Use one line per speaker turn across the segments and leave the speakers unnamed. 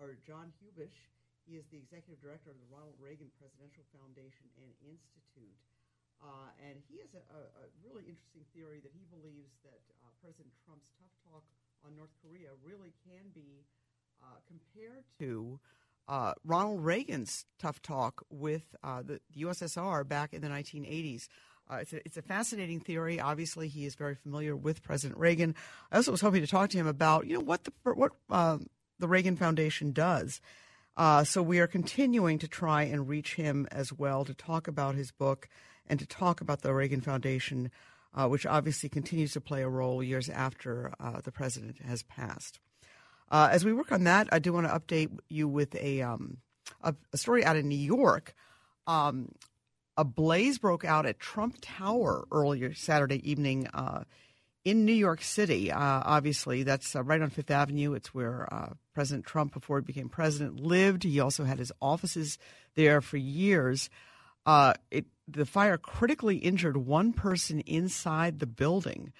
or John Hubish. He is the executive director of the Ronald Reagan Presidential Foundation and Institute. Uh, and he has a, a, really interesting theory that he believes that uh, President Trump's tough talk on North Korea really can be uh, compared to uh, Ronald Reagan's tough talk with uh, the, the, USSR back in the 1980s. Uh, it's, a, it's a fascinating theory. Obviously, he is very familiar with President Reagan. I also was hoping to talk to him about, you know, what the what um, the Reagan Foundation does. Uh, so we are continuing to try and reach him as well to talk about his book and to talk about the Reagan Foundation, uh, which obviously continues to play a role years after the president has passed. Uh, as we work on that, I do want to update you with a um, a, a, story out of New York. Um, a blaze broke out at Trump Tower earlier Saturday evening uh, in New York City. Uh, obviously, that's uh, right on Fifth Avenue. It's where uh, President Trump, before he became president, lived. He also had his offices there for years. Uh, it, the fire critically injured one person inside the building.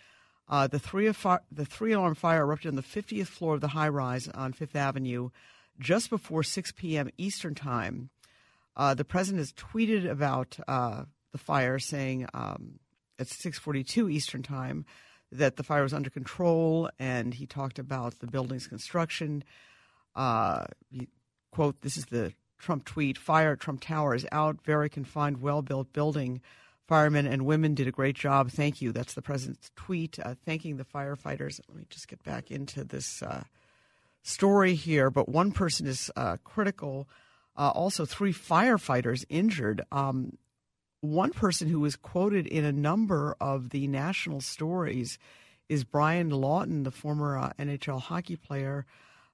Uh, the three the three alarm fire erupted on the 50th floor of the high rise on Fifth Avenue just before 6 p.m. Eastern time. Uh, the president has tweeted about the fire, saying um, at 6:42 Eastern time that the fire was under control, and he talked about the building's construction. Uh, he, quote: "This is the Trump tweet: Fire at Trump Tower is out. Very confined, well-built building." Firemen and women did a great job. Thank you. That's the president's tweet uh, thanking the firefighters. Let me just get back into this uh, story here. But one person is uh, critical. Uh, also, three firefighters injured. Um, one person who was quoted in a number of the national stories is Brian Lawton, the former uh, NHL hockey player,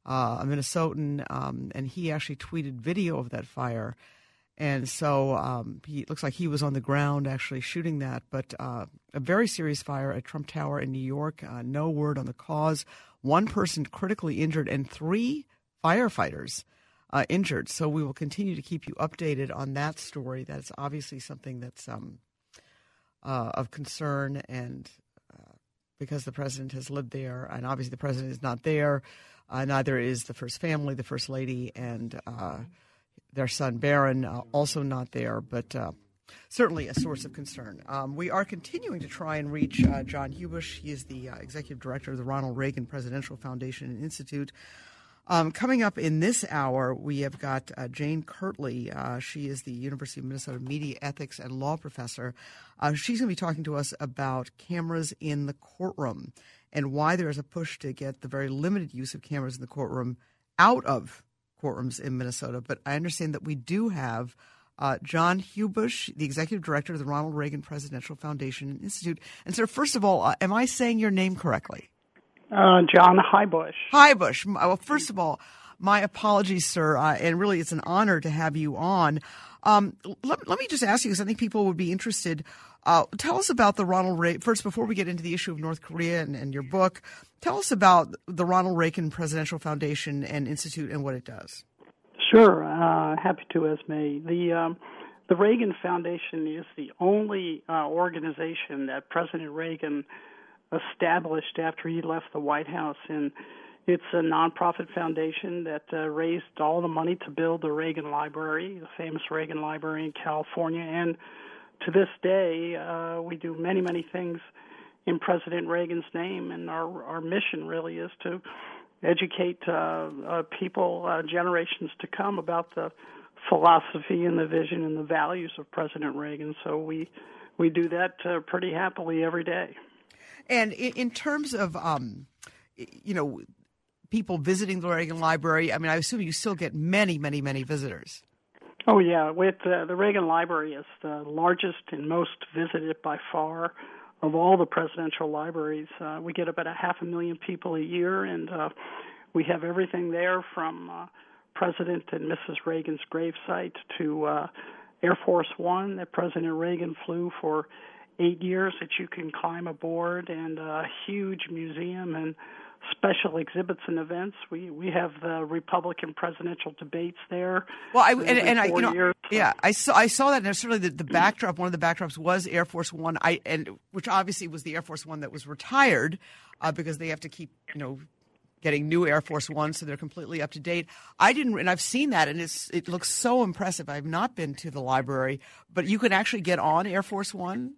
uh, a Minnesotan, um, and he actually tweeted video of that fire and so um, he looks like he was on the ground actually shooting that. But uh, a very serious fire at Trump Tower in New York. Uh, no word on the cause. One person critically injured and three firefighters uh, injured. So we will continue to keep you updated on that story. That's obviously something that's um, uh, of concern, and uh, because the president has lived there, and obviously the president is not there. Uh, neither is the first family, the first lady, and their son Barron, uh, also not there, but uh, certainly a source of concern. Um, we are continuing to try and reach uh, John Hubish. He is the uh, executive director of the Ronald Reagan Presidential Foundation and Institute. Um, coming up in this hour, we have got uh, Jane Kirtley. Uh, she is the University of Minnesota media ethics and law professor. she's going to be talking to us about cameras in the courtroom and why there is a push to get the very limited use of cameras in the courtroom out of courtrooms in Minnesota. But I understand that we do have uh, John Hubish, the executive director of the Ronald Reagan Presidential Foundation and Institute. And sir, first of all, uh, am I saying your name correctly?
Uh, John Heybusch.
Heybusch. Well, first of all, my apologies, sir, uh, and really it's an honor to have you on. Um, let, let, me just ask you, because I think people would be interested. Uh, tell us about the Ronald Reagan. First, before we get into the issue of North Korea and, and your book, tell us about the Ronald Reagan Presidential Foundation and Institute and what it does.
Sure, uh, happy to, Esme. The um, the Reagan Foundation is the only uh, organization that President Reagan established after he left the White House, and it's a nonprofit foundation that uh, raised all the money to build the Reagan Library, the famous Reagan Library in California, and to this day, uh, we do many, many things in President Reagan's name, and our our mission really is to educate uh, uh, people, uh, generations to come, about the philosophy and the vision and the values of President Reagan. So we we do that uh, pretty happily every day.
And in, in terms of, um, you know, people visiting the Reagan Library, I mean, I assume you still get many, many, many visitors.
Oh yeah, with uh, the Reagan Library is the largest and most visited by far of all the presidential libraries. Uh, we get about a half a million people a year, and uh, we have everything there from uh, President and Mrs. Reagan's gravesite to uh, Air Force One that President Reagan flew for eight years that you can climb aboard, and a huge museum and special exhibits and events. We we have the Republican presidential debates there.
Well, I and, and I you know years. yeah I saw I saw that and certainly the, the backdrop one of the backdrops was Air Force One. I and which obviously was the Air Force One that was retired uh, because they have to keep you know getting new Air Force One, so they're completely up to date. I didn't, and I've seen that, and it's it looks so impressive. I've not been to the library, but you can actually get on Air Force One.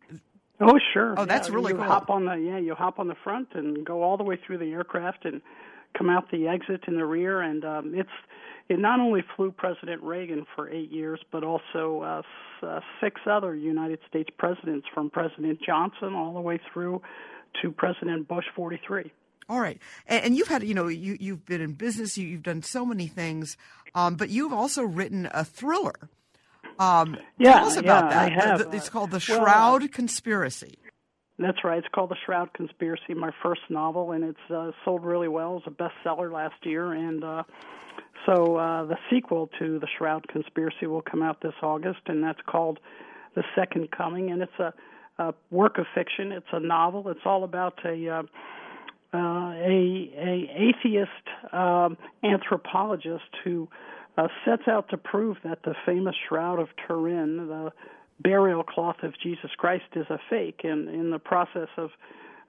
Oh, sure.
Oh, that's
yeah,
really
you
cool.
Hop on the yeah, you hop on the front and go all the way through the aircraft and come out the exit in the rear, and um, it's it not only flew President Reagan for eight years, but also uh, uh, six other United States presidents, from President Johnson all the way through to President Bush 43.
All right, and, and you've had you know you you've been in business, you, have done so many things, um, but you've also written a thriller. Um,
yeah,
tell us about
yeah,
that.
I have.
The, it's called The Shroud well, Conspiracy.
That's right. It's called The Shroud Conspiracy, my first novel, and it's uh, sold really well. It's a bestseller last year, and uh, so uh, the sequel to The Shroud Conspiracy will come out this August, and that's called The Second Coming, and it's a, a work of fiction. It's a novel. It's all about a uh, uh, a, a atheist um, anthropologist who uh, sets out to prove that the famous Shroud of Turin, the burial cloth of Jesus Christ, is a fake. And in the process of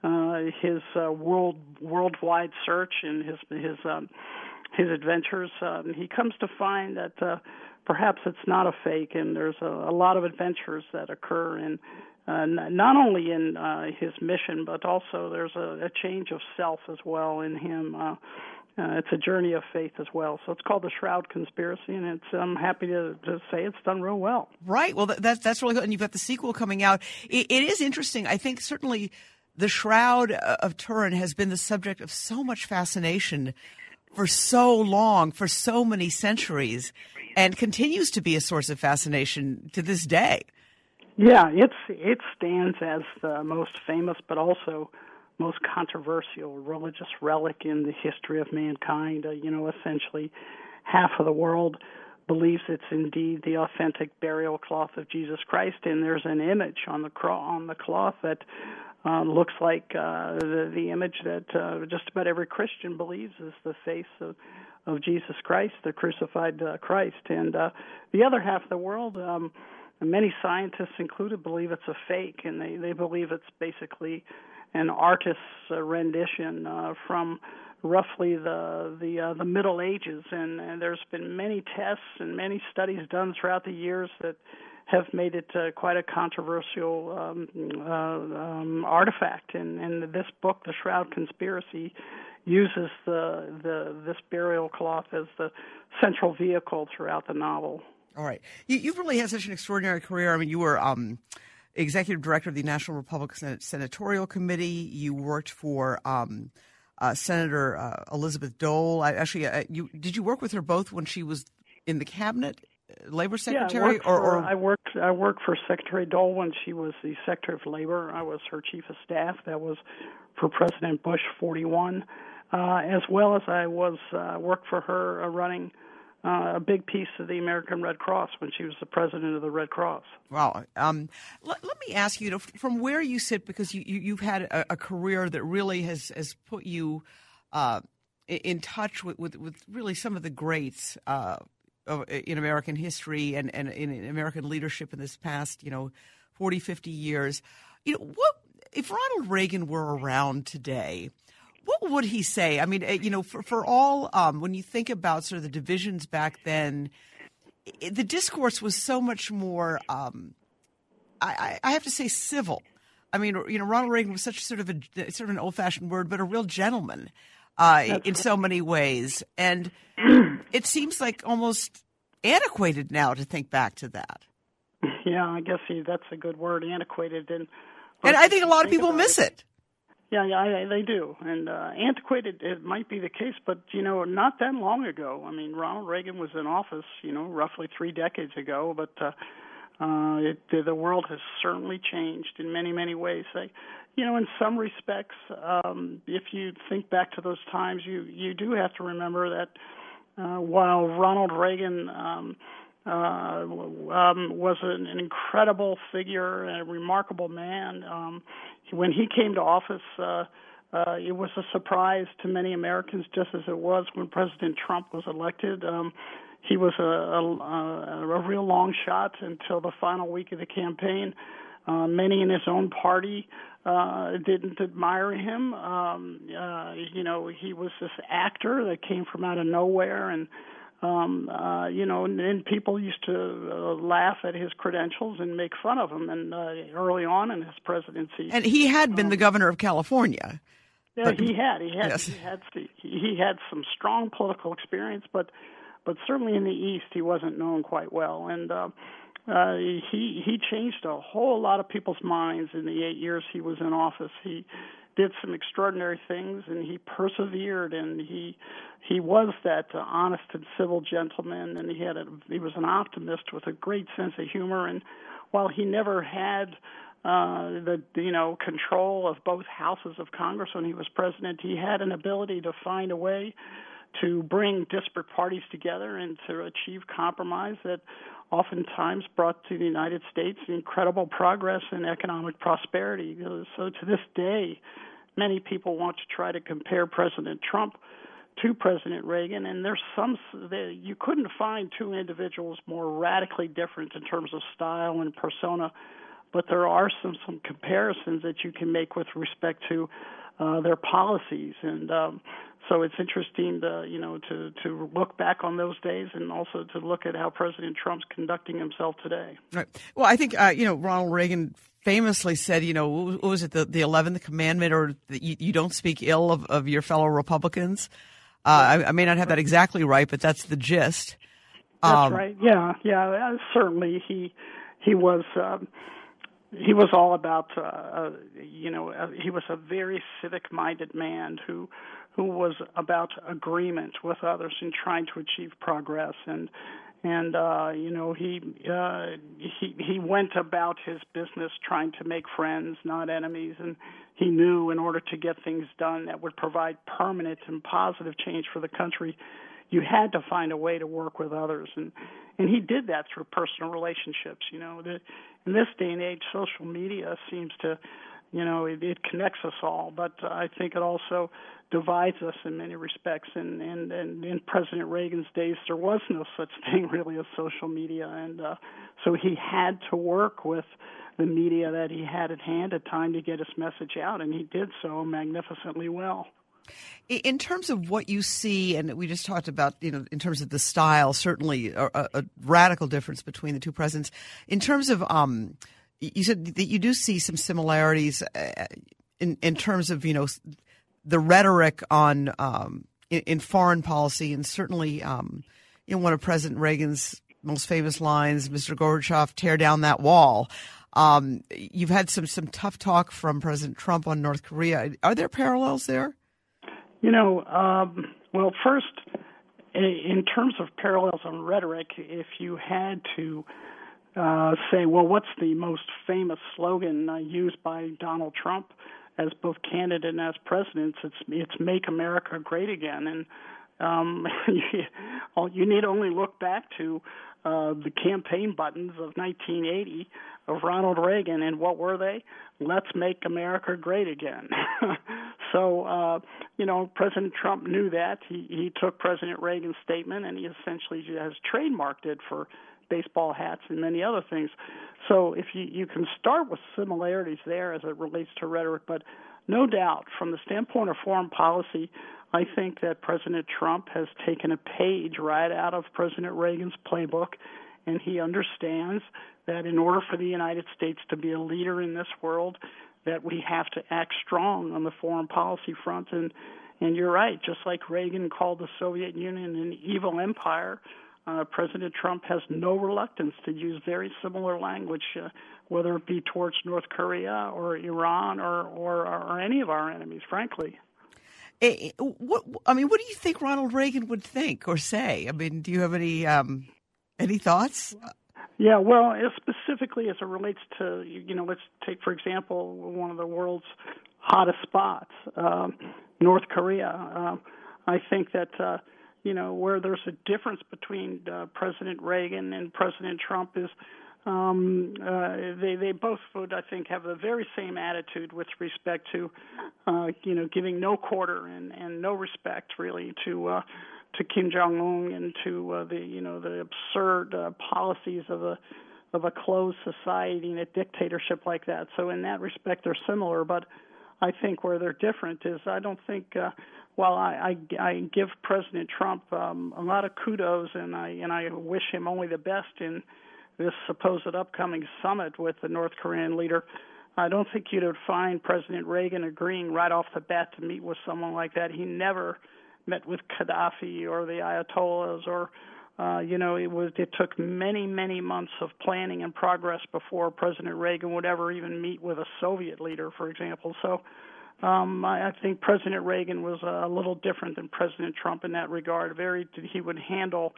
uh, his uh, world worldwide search and his his um, his adventures, um, he comes to find that uh, perhaps it's not a fake, and there's a, a lot of adventures that occur in uh, not only in uh, his mission, but also there's a, a change of self as well in him. Uh, uh, it's a journey of faith as well. So it's called the Shroud Conspiracy, and it's I'm happy to, to say it's done real well.
Right. Well, that's that's really good, and you've got the sequel coming out. it, it is interesting. I think certainly the Shroud of Turin has been the subject of so much fascination for so long, for so many centuries, and continues to be a source of fascination to this day.
Yeah, it's it stands as the most famous, but also most controversial religious relic in the history of mankind. Uh, you know, essentially, half of the world believes it's indeed the authentic burial cloth of Jesus Christ, and there's an image on the cro- on the cloth that uh, looks like uh, the, the image that uh, just about every Christian believes is the face of of Jesus Christ, the crucified uh, Christ, and uh, the other half of the world. Um, many scientists included believe it's a fake, and they they believe it's basically an artist's uh, rendition uh, from roughly the the uh, the Middle Ages, and, and there's been many tests and many studies done throughout the years that have made it uh, quite a controversial um, uh, um, artifact. And, and this book, The Shroud Conspiracy, uses the the this burial cloth as the central vehicle throughout the novel.
All right. You, have really had such an extraordinary career. I mean, you were um, executive director of the National Republican Senatorial Committee. You worked for um, uh, Senator uh, Elizabeth Dole. I, actually, uh, you did you work with her both when she was in the cabinet, uh, labor secretary,
yeah, I or, or, I worked I worked for Secretary Dole when she was the Secretary of Labor. I was her chief of staff. That was for President Bush 41, uh, as well as I was uh, worked for her running uh, a big piece of the American Red Cross when she was the president of the Red Cross.
Wow. Um, let, let, me ask you, from where you sit, because you, you, have had a, a, career that really has, has put you uh, in touch with, with, with, really some of the greats uh, in American history and, and in American leadership in this past, you know, 40, 50 years. You know, what if Ronald Reagan were around today? What would he say? I mean, eh, you know, for, for all, um, when you think about sort of the divisions back then, it, the discourse was so much more, um, I, I have to say, civil. I mean, you know, Ronald Reagan was such sort of a sort of an old fashioned word, but a real gentleman uh, in so many ways. And it seems like almost antiquated now to think back to that.
Yeah, I guess he, that's a good word, antiquated. And
and I think a lot of people miss it.
Yeah, yeah, they do. And uh, antiquated, it might be the case, but you know, not that long ago. I mean, Ronald Reagan was in office, you know, roughly three decades ago, but uh, uh, it, the world has certainly changed in many, many ways. I, you know, in some respects, um, if you think back to those times, you you do have to remember that uh, while Ronald Reagan um, uh, um, was an, an incredible figure and a remarkable man. Um, when he came to office, uh, uh, it was a surprise to many Americans, just as it was when President Trump was elected. Um, he was a, a, a real long shot until the final week of the campaign. Uh, many in his own party uh, didn't admire him. Um, uh, you know, he was this actor that came from out of nowhere and um uh you know and, and people used to uh, laugh at his credentials and make fun of him and uh, early on in his presidency.
And he had been um, the governor of california.
Yeah but, he had he had yes. he had he had some strong political experience but but certainly in the east he wasn't known quite well. And uh uh he he changed a whole lot of people's minds in the 8 years he was in office. He did some extraordinary things and he persevered and he he was that uh, honest and civil gentleman and he had a he was an optimist with a great sense of humor and while he never had uh the you know control of both houses of congress when he was president he had an ability to find a way to bring disparate parties together and to achieve compromise that oftentimes brought to the United States incredible progress and economic prosperity. So to this day, many people want to try to compare President Trump to President Reagan, and there's some you couldn't find two individuals more radically different in terms of style and persona, but there are some some comparisons that you can make with respect to uh, their policies, and um, so it's interesting to you know to to look back on those days and also to look at how President Trump's conducting himself today.
Right. Well, I think uh, you know Ronald Reagan famously said, you know, what was it the the eleventh commandment, or you, you don't speak ill of, of your fellow Republicans. Uh, I, I, may not have that exactly right, but that's the gist.
That's um, right. Yeah, yeah. Certainly, he he was. Um, he was all about, uh, uh, you know, uh, he was a very civic-minded man who who was about agreement with others and trying to achieve progress. And and uh you know he uh he he went about his business trying to make friends not enemies. And he knew in order to get things done that would provide permanent and positive change for the country you had to find a way to work with others. And and he did that through personal relationships you know the, in this day and age social media seems to you know it, it connects us all but i think it also divides us in many respects. And, and, and in President Reagan's days, there was no such thing really as social media, and uh, so he had to work with the media that he had at hand at time to get his message out, and he did so magnificently well.
In terms of what you see, and we just talked about, you know, in terms of the style, certainly a, a radical difference between the two presidents. In terms of, um, you said that you do see some similarities uh, in in terms of, you know, the rhetoric on um, in, in, foreign policy, and certainly um, you know, one of President Reagan's most famous lines, "Mr. Gorbachev, tear down that wall." Um, you've had some some tough talk from President Trump on North Korea. Are there parallels there?
You know, um, well, first, in terms of parallels on rhetoric, if you had to uh, say, well, what's the most famous slogan uh, used by Donald Trump? as both candidate and as presidents, it's it's make America great again, and um, you need only look back to uh, the campaign buttons of 1980 of Ronald Reagan, and what were they? Let's make America great again. so, uh, you know, President Trump knew that. He he took President Reagan's statement and he essentially has trademarked it for baseball hats and many other things. So if you you can start with similarities there as it relates to rhetoric, but no doubt from the standpoint of foreign policy, I think that President Trump has taken a page right out of President Reagan's playbook, and he understands that in order for the United States to be a leader in this world, that we have to act strong on the foreign policy front and and you're right just like Reagan called the Soviet Union an evil empire uh, President Trump has no reluctance to use very similar language, uh, whether it be towards North Korea or Iran or, or, or any of our enemies, frankly.
Eh, what I mean, what do you think Ronald Reagan would think or say? I mean, do you have any um, any thoughts?
Yeah, well, specifically as it relates to you know, let's take for example one of the world's hottest spots, um, North Korea. Uh, I think that uh, you know where there's a difference between uh, President Reagan and President Trump is um, uh, they they both would I think have the very same attitude with respect to uh, you know giving no quarter and and no respect really to uh, to Kim Jong Un and to uh, the you know the absurd uh, policies of a of a closed society and a dictatorship like that. So in that respect, they're similar, but I think where they're different is I don't think. Uh, while I, I, I give President Trump um, a lot of kudos and I and I wish him only the best in this supposed upcoming summit with the North Korean leader. I don't think you'd find President Reagan agreeing right off the bat to meet with someone like that. He never met with Gaddafi or the Ayatollahs or uh, you know, it was it took many many months of planning and progress before President Reagan would ever even meet with a Soviet leader, for example. So, um, I, I think President Reagan was a little different than President Trump in that regard. Very, he would handle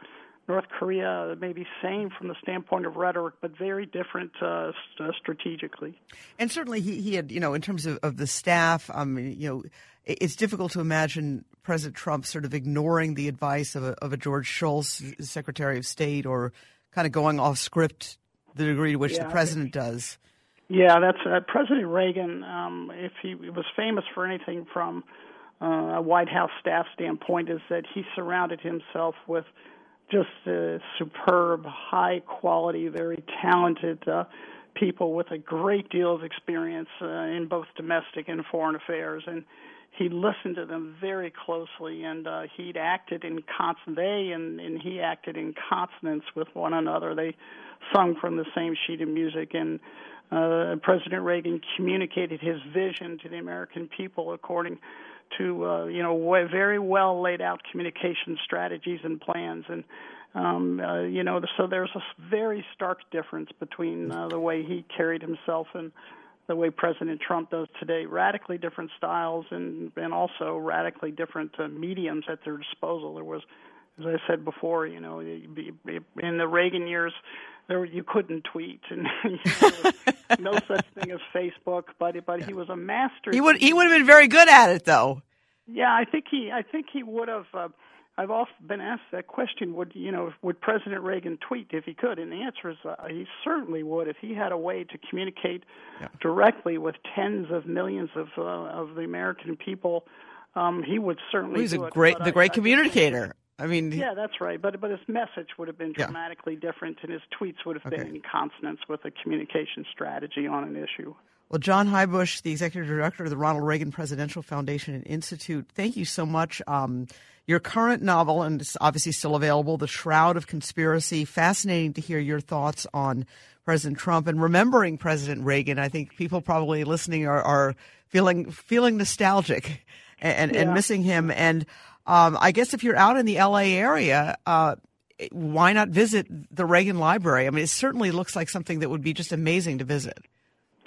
North Korea may be same from the standpoint of rhetoric, but very different uh, st- strategically.
And certainly, he, he had, you know, in terms of, of the staff, um, you know, it's difficult to imagine President Trump sort of ignoring the advice of a, of a George Shultz, Secretary of State, or kind of going off script the degree to which yeah, the president does.
Yeah, that's uh, President Reagan. Um, if he was famous for anything from uh, a White House staff standpoint, is that he surrounded himself with just uh, superb, high quality, very talented uh, people with a great deal of experience uh, in both domestic and foreign affairs, and he listened to them very closely, and uh, he'd acted in consonance. They and, and he acted in consonance with one another. They sung from the same sheet of music, and uh, President Reagan communicated his vision to the American people according to uh, you know very well laid out communication strategies and plans and um, uh, you know so there's a very stark difference between uh, the way he carried himself and the way President Trump does today. Radically different styles and and also radically different uh, mediums at their disposal. There was, as I said before, you know, in the Reagan years, there you couldn't tweet and you know, no such thing as Facebook. But but he was a master.
He would he would have been very good at it though.
Yeah, I think he I think he would have. Uh, I've often been asked that question: Would you know would President Reagan tweet if he could? And the answer is uh, he certainly would if he had a way to communicate yeah. directly with tens of millions of uh, of the American people. Um, he would certainly.
Well, he's a great, the I, great I, communicator. I mean,
yeah, that's right. But but his message would have been dramatically yeah. different, and his tweets would have okay. been in consonance with a communication strategy on an issue.
Well, John Heybusch, the executive director of the Ronald Reagan Presidential Foundation and Institute, thank you so much. Um, your current novel, and it's obviously still available, The Shroud of Conspiracy. Fascinating to hear your thoughts on President Trump and remembering President Reagan. I think people probably listening are, are feeling feeling nostalgic and, yeah. and missing him. And um, I guess if you're out in the LA area, uh, why not visit the Reagan Library? I mean, it certainly looks like something that would be just amazing to visit.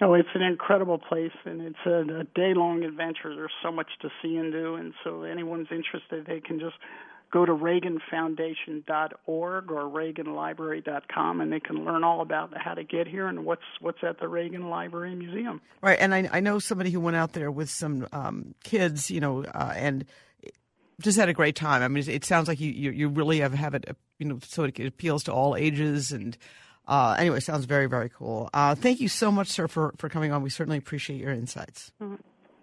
Oh, it's an incredible place, and it's a, a day-long adventure. There's so much to see and do, and so anyone's interested, they can just go to reaganfoundation.org or reaganlibrary.com, and they can learn all about how to get here and what's what's at the Reagan Library Museum.
Right, and I, I know somebody who went out there with some um, kids, you know, uh, and just had a great time. I mean, it sounds like you you, you really have have it, you know, so it appeals to all ages and. Uh, anyway, sounds very, very cool. Uh, thank you so much, sir, for, for coming on. We certainly appreciate your insights.
Mm-hmm.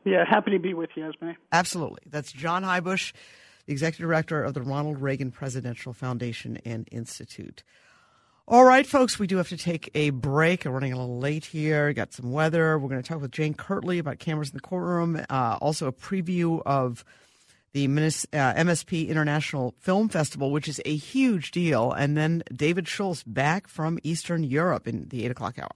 Yeah, happy to be with you, Esme.
Absolutely. That's John Heybusch, the executive director of the Ronald Reagan Presidential Foundation and Institute. All right, folks, we do have to take a break. We're running a little late here. Got some weather. We're going to talk with Jane Kirtley about cameras in the courtroom. Uh, also, a preview of the MSP uh, International Film Festival, which is a huge deal, and then David Schultz back from Eastern Europe in the 8 o'clock hour.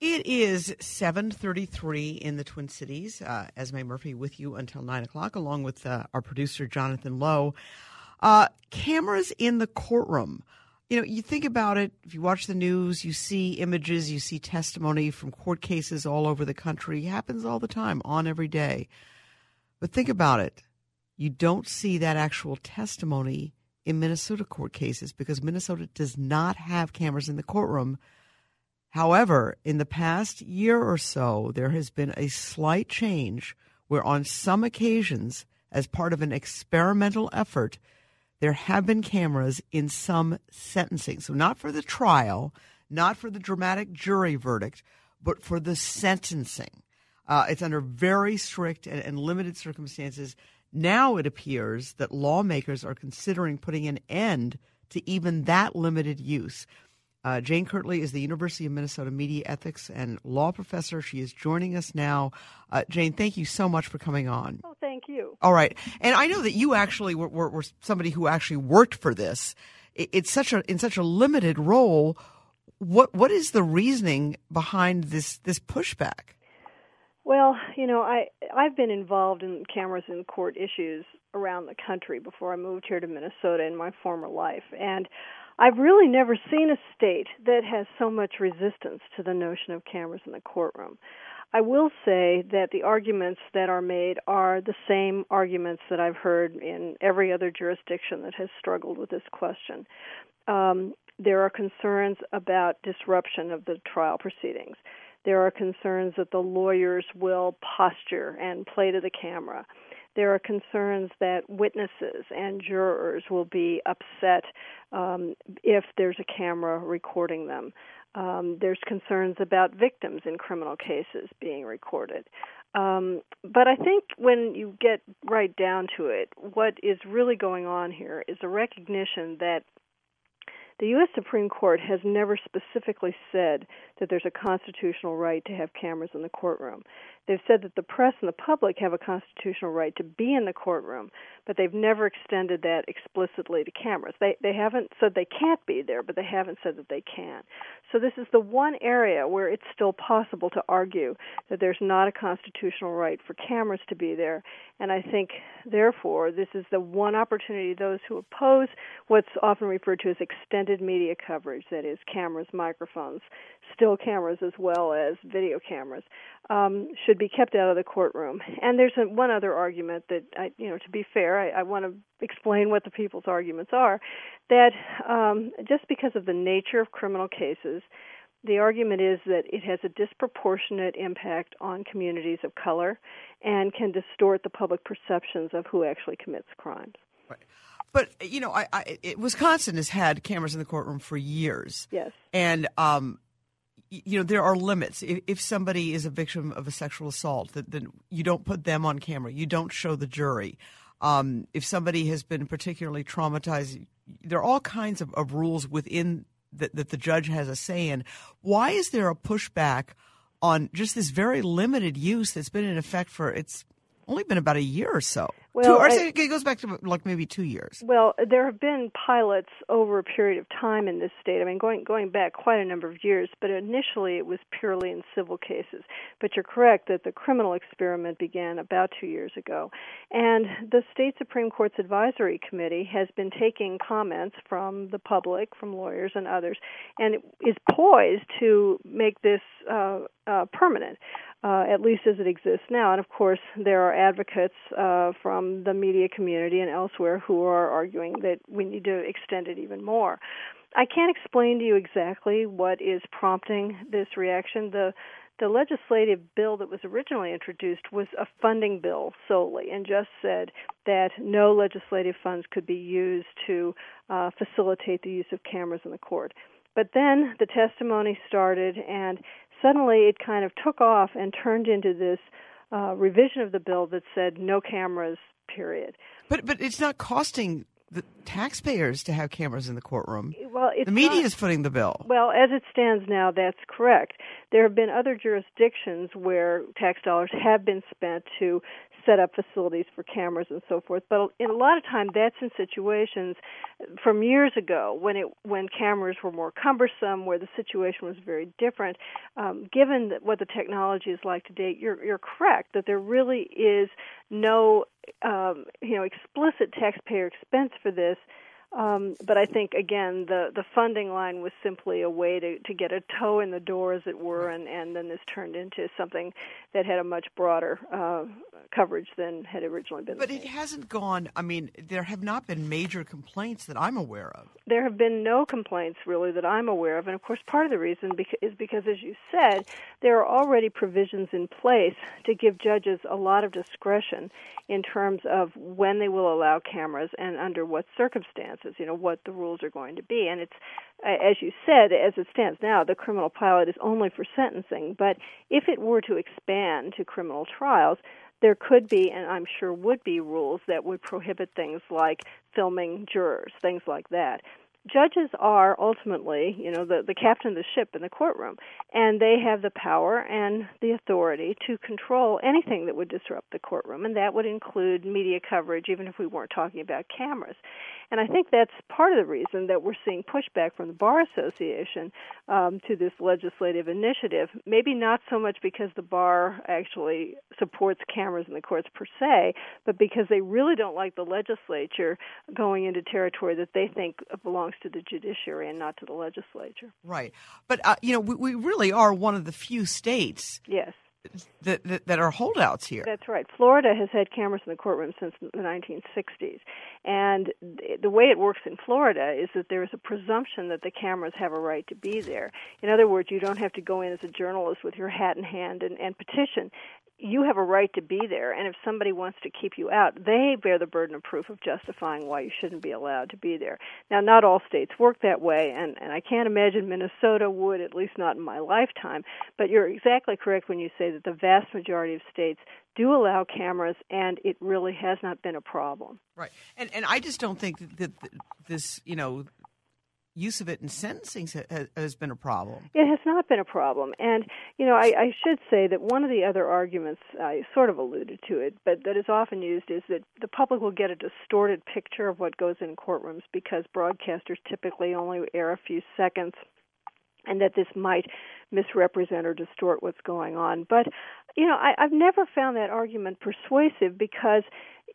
It is 7.33 in the Twin Cities. Uh, Esme Murphy with you until 9 o'clock, along with uh, our producer, Jonathan Lowe. Uh, cameras in the courtroom. You know, you think about it, if you watch the news, you see images, you see testimony from court cases all over the country. It happens all the time, on every day. But think about it. You don't see that actual testimony in Minnesota court cases because Minnesota does not have cameras in the courtroom – However, in the past year or so, there has been a slight change where, on some occasions, as part of an experimental effort, there have been cameras in some sentencing. So, not for the trial, not for the dramatic jury verdict, but for the sentencing. Uh, it's under very strict and, and limited circumstances. Now it appears that lawmakers are considering putting an end to even that limited use. Uh, Jane Kirtley is the University of Minnesota Media Ethics and Law Professor. She is joining us now. Uh, Jane, thank you so much for coming on.
Oh, thank you.
All right, and I know that you actually were, were, were somebody who actually worked for this. It, it's such a in such a limited role. What what is the reasoning behind this this pushback?
Well, you know, I I've been involved in cameras in court issues around the country before I moved here to Minnesota in my former life, and I've really never seen a state that has so much resistance to the notion of cameras in the courtroom. I will say that the arguments that are made are the same arguments that I've heard in every other jurisdiction that has struggled with this question. Um, there are concerns about disruption of the trial proceedings. There are concerns that the lawyers will posture and play to the camera there are concerns that witnesses and jurors will be upset um, if there's a camera recording them. Um, there's concerns about victims in criminal cases being recorded. Um, but I think when you get right down to it, what is really going on here is a recognition that the U.S. Supreme Court has never specifically said that there's a constitutional right to have cameras in the courtroom. They've said that the press and the public have a constitutional right to be in the courtroom, but they've never extended that explicitly to cameras. They they haven't said they can't be there, but they haven't said that they can. So this is the one area where it's still possible to argue that there's not a constitutional right for cameras to be there, and I think therefore this is the one opportunity those who oppose what's often referred to as extended media coverage, that is cameras, microphones, still cameras as well as video cameras, um, should be kept out of the courtroom. And there's a, one other argument that, I, you know, to be fair, I, I want to explain what the people's arguments are. That um, just because of the nature of criminal cases, the argument is that it has a disproportionate impact on communities of color and can distort the public perceptions of who actually commits crimes.
Right. But you know, I, I, it, Wisconsin has had cameras in the courtroom for years.
Yes.
And um, you know there are limits. If, if, somebody is a victim of a sexual assault that then you don't put them on camera. You don't show the jury. Um, if somebody has been particularly traumatized there are all kinds of, of rules within that the judge has a say in. Why is there a pushback on just this very limited use that's been in effect for it's only been about a year or so
well,
two, or I, it goes back to like maybe two years.
Well, there have been pilots over a period of time in this state. I mean, going going back quite a number of years. But initially, it was purely in civil cases. But you're correct that the criminal experiment began about two years ago, and the state supreme court's advisory committee has been taking comments from the public, from lawyers and others, and is poised to make this uh, uh, permanent uh, at least as it exists now. And of course, there are advocates uh, from the media community and elsewhere who are arguing that we need to extend it even more. I can't explain to you exactly what is prompting this reaction. The the legislative bill that was originally introduced was a funding bill solely and just said that no legislative funds could be used to uh, facilitate the use of cameras in the court. But then the testimony started, and suddenly it kind of took off and turned into this uh, revision of the bill that said no cameras, period.
But but it's not costing the taxpayers to have cameras in the courtroom.
Well,
the media
not,
is footing the bill.
Well, as it stands now, that's correct. There have been other jurisdictions where tax dollars have been spent to set up facilities for cameras and so forth. But in a lot of time, that's in situations from years ago when it when cameras were more cumbersome, where the situation was very different. Um, given what the technology is like today, you're you're correct that there really is no um, you know explicit taxpayer expense for this um, but I think again the the funding line was simply a way to to get a toe in the door, as it were, and and then this turned into something that had a much broader uh, coverage than had originally been.
But it hasn't gone. I mean, there have not been major complaints that I'm aware of.
There have been no complaints really that I'm aware of, and of course, part of the reason is because, as you said, there are already provisions in place to give judges a lot of discretion in terms of when they will allow cameras and under what circumstances. You know what the rules are going to be, and it's Uh, as you said, as it stands now, the criminal pilot is only for sentencing. But if it were to expand to criminal trials, there could be, and I'm sure would be, rules that would prohibit things like filming jurors, things like that judges are ultimately, you know, the, the captain of the ship in the courtroom, and they have the power and the authority to control anything that would disrupt the courtroom, and that would include media coverage, even if we weren't talking about cameras. And I think that's part of the reason that we're seeing pushback from the Bar Association um, to this legislative initiative. Maybe not so much because the bar actually supports cameras in the courts per se, but because they really don't like the legislature going into territory that they think belongs to the judiciary and not to the legislature.
Right. But, uh, you know, we, we really are one of the few states.
Yes.
That, that, that, are holdouts here.
That's right. Florida has had cameras in the courtroom since the 1960s. And the way it works in Florida is that there is a presumption that the cameras have a right to be there. In other words, you don't have to go in as a journalist with your hat in hand and, and petition you have a right to be there and if somebody wants to keep you out they bear the burden of proof of justifying why you shouldn't be allowed to be there. Now not all states work that way and and I can't imagine Minnesota would at least not in my lifetime but you're exactly correct when you say that the vast majority of states do allow cameras and it really has not been a problem.
Right. And and I just don't think that, this you know use of it in sentencing has been a problem.
It has not been a problem. And, you know, I, I, should say that one of the other arguments, I sort of alluded to it, but that is often used is that the public will get a distorted picture of what goes in courtrooms because broadcasters typically only air a few seconds and that this might misrepresent or distort what's going on. But, you know, I, I've never found that argument persuasive because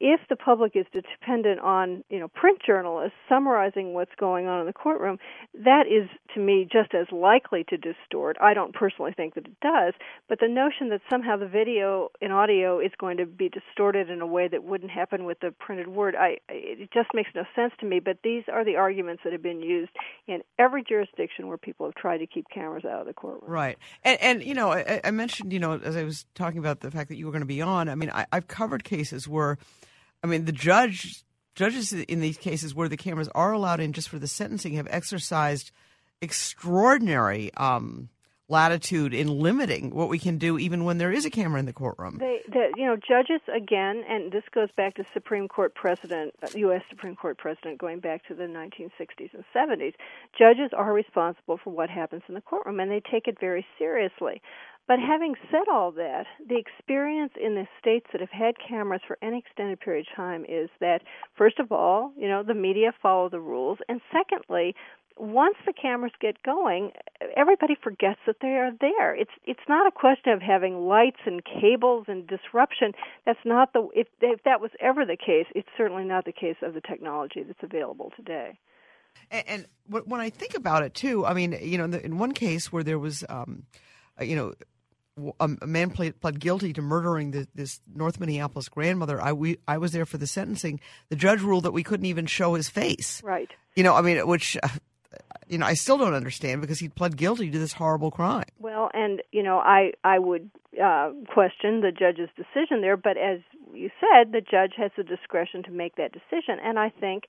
if the public is dependent on you know print journalists summarizing what's going on in the courtroom, that is to me just as likely to distort. I don't personally think that it does, but the notion that somehow the video and audio is going to be distorted in a way that wouldn't happen with the printed word, I it just makes no sense to me. But these are the arguments that have been used in every jurisdiction where people have tried to keep cameras out of the courtroom.
Right, and, and you know I, I mentioned you know as I was talking about the fact that you were going to be on. I mean I, I've covered cases where I mean, the judge judges in these cases where the cameras are allowed in just for the sentencing have exercised extraordinary um, latitude in limiting what we can do, even when there is a camera in the courtroom.
They, the, you know, judges again, and this goes back to Supreme Court precedent, U.S. Uh, Supreme Court precedent going back to the 1960s and 70s. Judges are responsible for what happens in the courtroom, and they take it very seriously. But having said all that, the experience in the states that have had cameras for any extended period of time is that, first of all, you know, the media follow the rules, and secondly, once the cameras get going, everybody forgets that they are there. It's it's not a question of having lights and cables and disruption. That's not the if if that was ever the case, it's certainly not the case of the technology that's available today.
And, and when I think about it too, I mean, you know, in one case where there was, um, you know, a, man pled, pled guilty to murdering the, this North Minneapolis grandmother. I we I was there for the sentencing. The judge ruled that we couldn't even show his face.
Right.
You know, I mean, which. Uh, you know, I still don't understand because he pled guilty to this horrible crime.
Well, and you know, I I would uh, question the judge's decision there, but as you said, the judge has the discretion to make that decision, and I think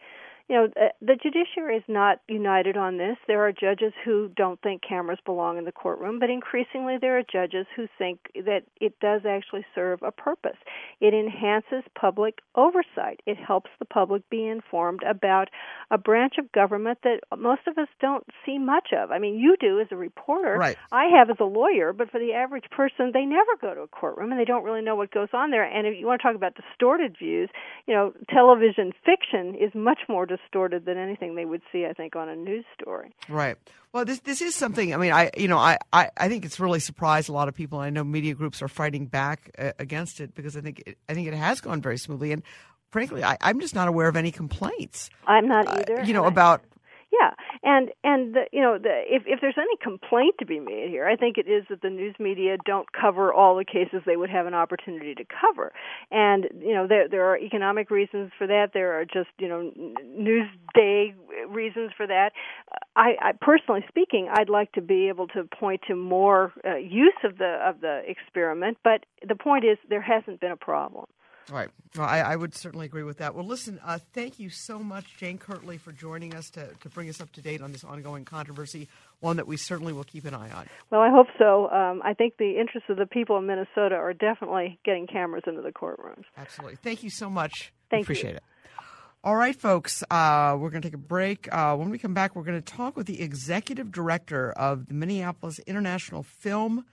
you know, the, the judiciary is not united on this. There are judges who don't think cameras belong in the courtroom, but increasingly there are judges who think that it does actually serve a purpose. It enhances public oversight. It helps the public be informed about a branch of government that most of us don't see much of. I mean, you do as a reporter.
Right.
I have as a lawyer, but for the average person, they never go to a courtroom and they don't really know what goes on there. And if you want to talk about distorted views, you know, television fiction is much more distorted than anything they would see, I think, on a news story.
Right. Well, this this is something. I mean, I you know, I, I, I think it's really surprised a lot of people. I know media groups are fighting back uh, against it because I think it, I think it has gone very smoothly. And frankly, I, I'm just not aware of any complaints.
I'm not either.
Uh, you know about
yeah, and and the, you know the, if if there's any complaint to be made here, I think it is that the news media don't cover all the cases they would have an opportunity to cover, and you know there there are economic reasons for that. There are just you know news day reasons for that. I, I personally speaking, I'd like to be able to point to more uh, use of the of the experiment, but the point is there hasn't been a problem.
Right. Well, I, I, would certainly agree with that. Well, listen, uh, thank you so much, Jane Kirtley, for joining us to, to bring us up to date on this ongoing controversy, one that we certainly will keep an eye on.
Well, I hope so. Um, I think the interests of the people in Minnesota are definitely getting cameras into the courtrooms.
Absolutely. Thank you so much.
Thank
Appreciate
you.
it. All right, folks, uh, we're going to take a break. Uh, when we come back, we're going to talk with the executive director of the Minneapolis International Film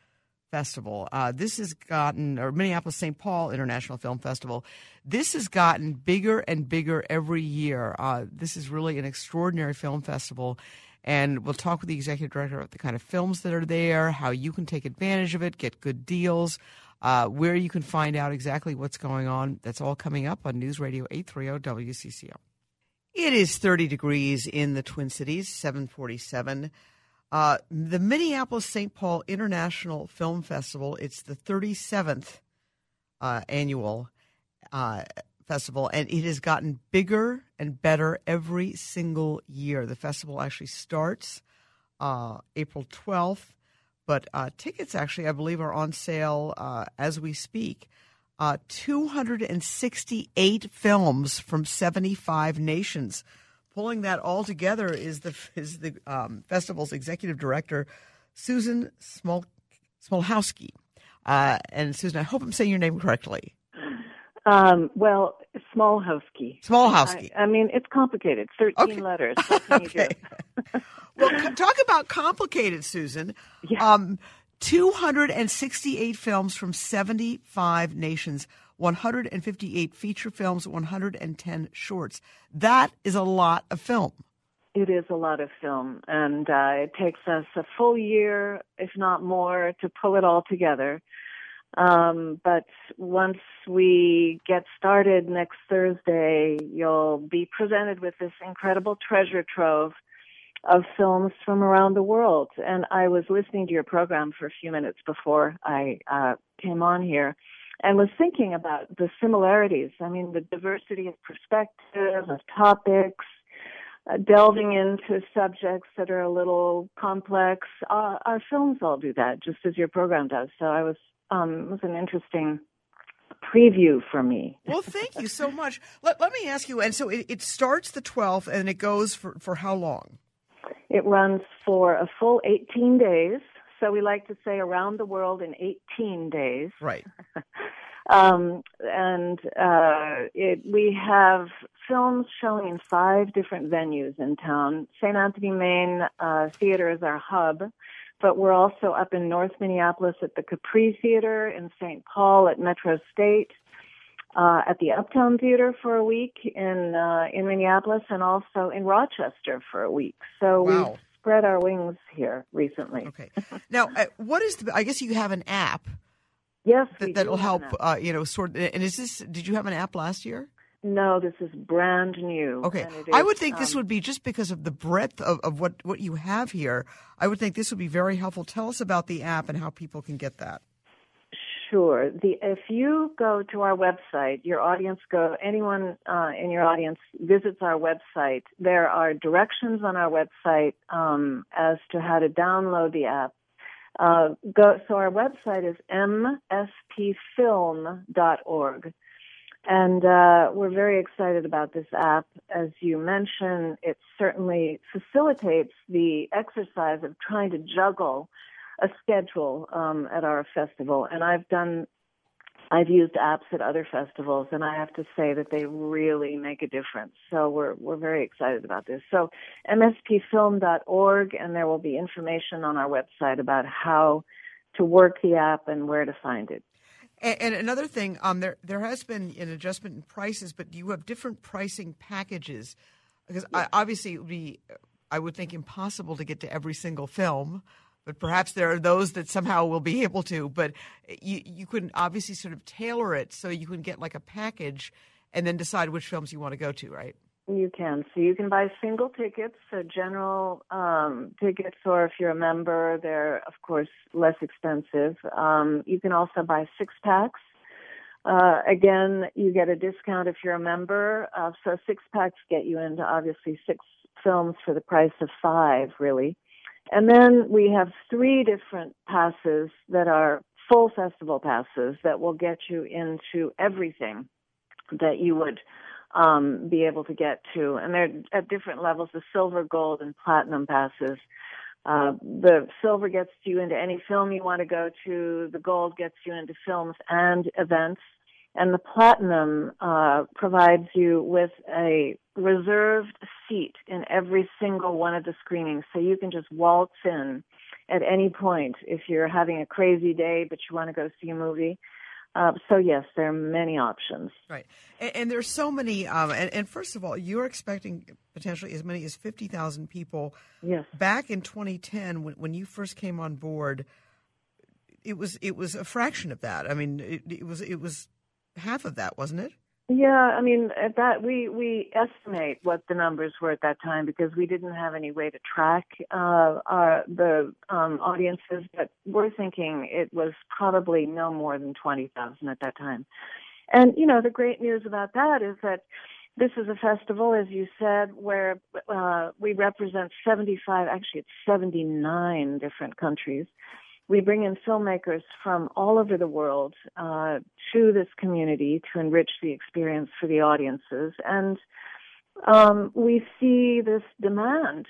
Festival. Uh, this has gotten, or Minneapolis St. Paul International Film Festival. This has gotten bigger and bigger every year. Uh, this is really an extraordinary film festival. And we'll talk with the executive director about the kind of films that are there, how you can take advantage of it, get good deals, uh, where you can find out exactly what's going on. That's all coming up on News Radio 830 WCCO. It is 30 degrees in the Twin Cities, 747. Uh, the Minneapolis St. Paul International Film Festival, it's the 37th uh, annual uh, festival, and it has gotten bigger and better every single year. The festival actually starts uh, April 12th, but uh, tickets actually, I believe, are on sale uh, as we speak. 268 films from 75 nations pulling that all together is the is the um, festival's executive director, Susan Smol Smoluchowski. Uh, and Susan, I hope I'm saying your name correctly.
Um, well, Smoluchowski.
Smoluchowski.
I, I, mean, it's complicated. Thirteen
okay.
letters.
okay. well, talk about complicated, Susan.
Yeah.
Um, 268 films from 75 nations 158 feature films, 110 shorts. That is a lot of film.
It is a lot of film, and uh, it takes us a full year, if not more, to pull it all together. Um, but once we get started next Thursday, you'll be presented with this incredible treasure trove of films from around the world. And I was listening to your program for a few minutes before I uh, came on here and was thinking about the similarities. I mean, the diversity of perspective, of topics, uh, delving into subjects that are a little complex. Uh, our films all do that, just as your program does. So I was, um, it was an interesting preview for me.
Well, thank you so much. Let, let me ask you, and so it, it starts the 12th and it goes for, for how long?
It runs for a full 18 days. So we like to say around the world in 18 days.
Right.
um, and uh, it, we have films showing in five different venues in town. St. Anthony, Main uh, Theater is our hub, but we're also up in North Minneapolis at the Capri Theater, in St. Paul at Metro State. Uh, at the Uptown Theater for a week in uh, in Minneapolis, and also in Rochester for a week. So
wow.
we've spread our wings here recently.
Okay. Now, uh, what is the? I guess you have an app.
Yes,
that, that'll help. Uh, you know, sort. And is this? Did you have an app last year?
No, this is brand new.
Okay,
is,
I would think
um,
this would be just because of the breadth of, of what what you have here. I would think this would be very helpful. Tell us about the app and how people can get that.
Sure. The if you go to our website, your audience go anyone uh, in your audience visits our website. There are directions on our website um, as to how to download the app. Uh, go so our website is mspfilm.org. And uh, we're very excited about this app. As you mentioned, it certainly facilitates the exercise of trying to juggle a schedule um, at our festival. And I've done, I've used apps at other festivals, and I have to say that they really make a difference. So we're we're very excited about this. So mspfilm.org, and there will be information on our website about how to work the app and where to find it.
And, and another thing, um, there there has been an adjustment in prices, but you have different pricing packages because I, obviously it would be, I would think, impossible to get to every single film. But perhaps there are those that somehow will be able to. But you you can obviously sort of tailor it so you can get like a package, and then decide which films you want to go to, right?
You can. So you can buy single tickets, so general um, tickets, or if you're a member, they're of course less expensive. Um, you can also buy six packs. Uh, again, you get a discount if you're a member. Uh, so six packs get you into obviously six films for the price of five, really. And then we have three different passes that are full festival passes that will get you into everything that you would um, be able to get to. And they're at different levels the silver, gold, and platinum passes. Uh, the silver gets you into any film you want to go to, the gold gets you into films and events, and the platinum uh, provides you with a reserved seat in every single one of the screenings. So you can just waltz in at any point if you're having a crazy day but you want to go see a movie uh, so yes, there are many options.
Right, and, and there's so many. Um, and, and, first of all, you're expecting potentially as many as fifty thousand people.
Yes.
Back in 2010, when, when you first came on board, it was it was a fraction of that. I mean, it, it was it was half of that, wasn't it?
Yeah, I mean at that we we estimate what the numbers were at that time because we didn't have any way to track uh, our, the um, audiences, but we're thinking it was probably no more than twenty thousand at that time. And you know the great news about that is that this is a festival, as you said, where uh, we represent seventy five, actually it's seventy nine different countries we bring in filmmakers from all over the world uh, to this community to enrich the experience for the audiences. And um, we see this demand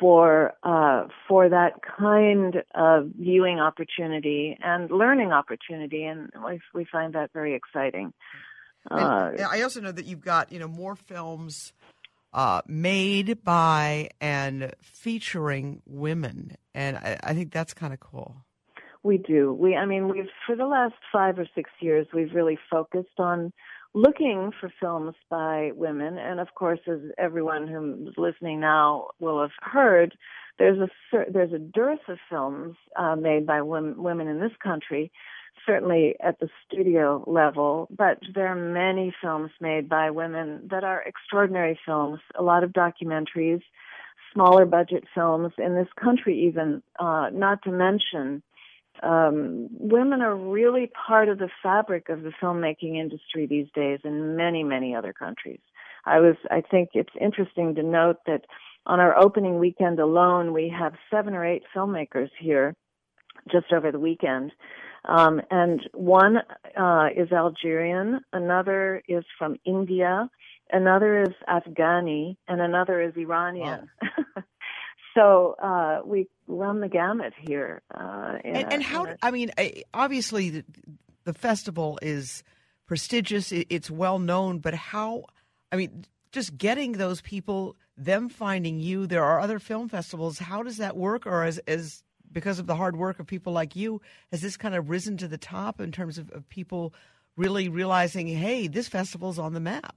for uh, for that kind of viewing opportunity and learning opportunity, and we, we find that very exciting.
Uh, I also know that you've got you know more films uh, made by and featuring women, and I, I think that's kind of cool.
We do. We, I mean, we've for the last five or six years, we've really focused on looking for films by women, and of course, as everyone who's listening now will have heard, there's a there's a dearth of films uh, made by women, women in this country certainly at the studio level, but there are many films made by women that are extraordinary films, a lot of documentaries, smaller budget films in this country even, uh, not to mention um, women are really part of the fabric of the filmmaking industry these days in many, many other countries. I was, I think it's interesting to note that on our opening weekend alone, we have seven or eight filmmakers here just over the weekend. Um, and one uh, is Algerian, another is from India, another is Afghani, and another is Iranian. Wow. so uh, we run the gamut here. Uh,
and, a, and, how? I mean, obviously, the, the festival is prestigious; it's well known. But how? I mean, just getting those people, them finding you. There are other film festivals. How does that work? Or as as because of the hard work of people like you, has this kind of risen to the top in terms of, of people really realizing, hey, this festival's on the map?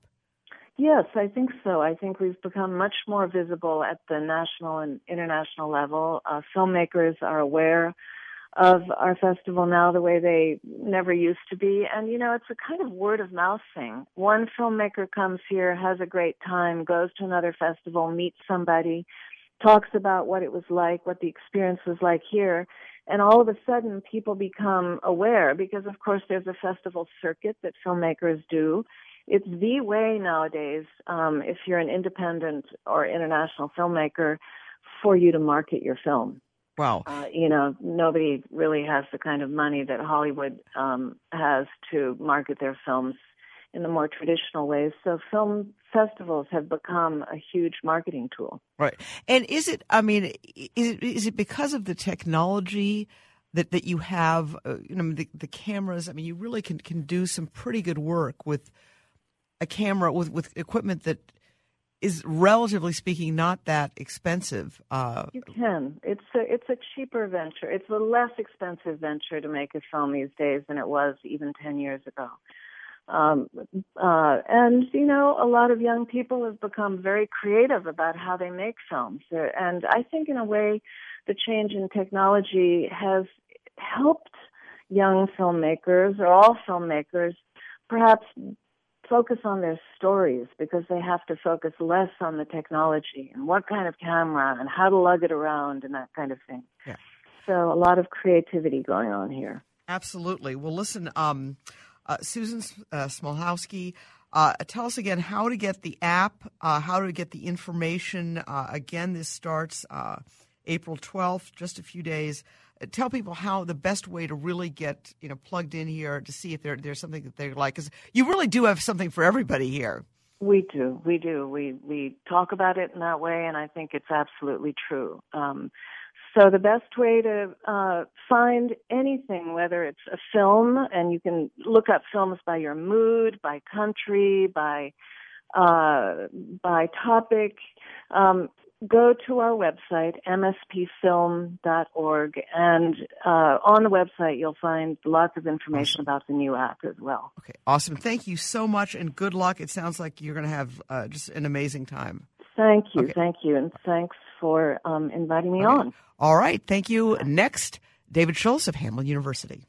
Yes, I think so. I think we've become much more visible at the national and international level. Uh, filmmakers are aware of our festival now the way they never used to be. And, you know, it's a kind of word of mouth thing. One filmmaker comes here, has a great time, goes to another festival, meets somebody, talks about what it was like, what the experience was like here. And all of a sudden, people become aware because, of course, there's a festival circuit that filmmakers do. It's the way nowadays, um, if you're an independent or international filmmaker, for you to market your film.
Wow.
Uh, you know, nobody really has the kind of money that Hollywood um, has to market their films in the more traditional ways. So film festivals have become a huge marketing tool.
Right. And is it, I mean, is it, is it because of the technology that, that you have, uh, you know, the, the cameras? I mean, you really can, can do some pretty good work with a camera, with, with equipment that is relatively speaking not that expensive.
Uh, you can. It's a it's a cheaper venture. It's a less expensive venture to make a film these days than it was even ten years ago. Um, uh, and you know, a lot of young people have become very creative about how they make films. And I think, in a way, the change in technology has helped young filmmakers or all filmmakers perhaps focus on their stories because they have to focus less on the technology and what kind of camera and how to lug it around and that kind of thing. Yeah. So a lot of creativity going on here.
Absolutely. Well, listen, um, uh, Susan uh, Smolowski, uh, tell us again how to get the app, uh, how to get the information. Uh, again, this starts uh, April 12th, just a few days tell people how the best way to really get you know plugged in here to see if there, there's something that they like because you really do have something for everybody here
we do we do. We we talk about it in that way and i think it's absolutely true. Um, so the best way to uh, find anything whether it's a film and you can look up films by your mood by country by uh, by topic um, go to our website, mspfilm.org, and uh, on the website you'll find lots of information awesome. about the new app as well.
Okay, awesome. Thank you so much, and good luck. It sounds like you're going to have uh, just an amazing time.
Thank you, okay. thank you, and thanks for um, inviting me okay. on.
All right, thank you. Next, David Schultz of Hamline University.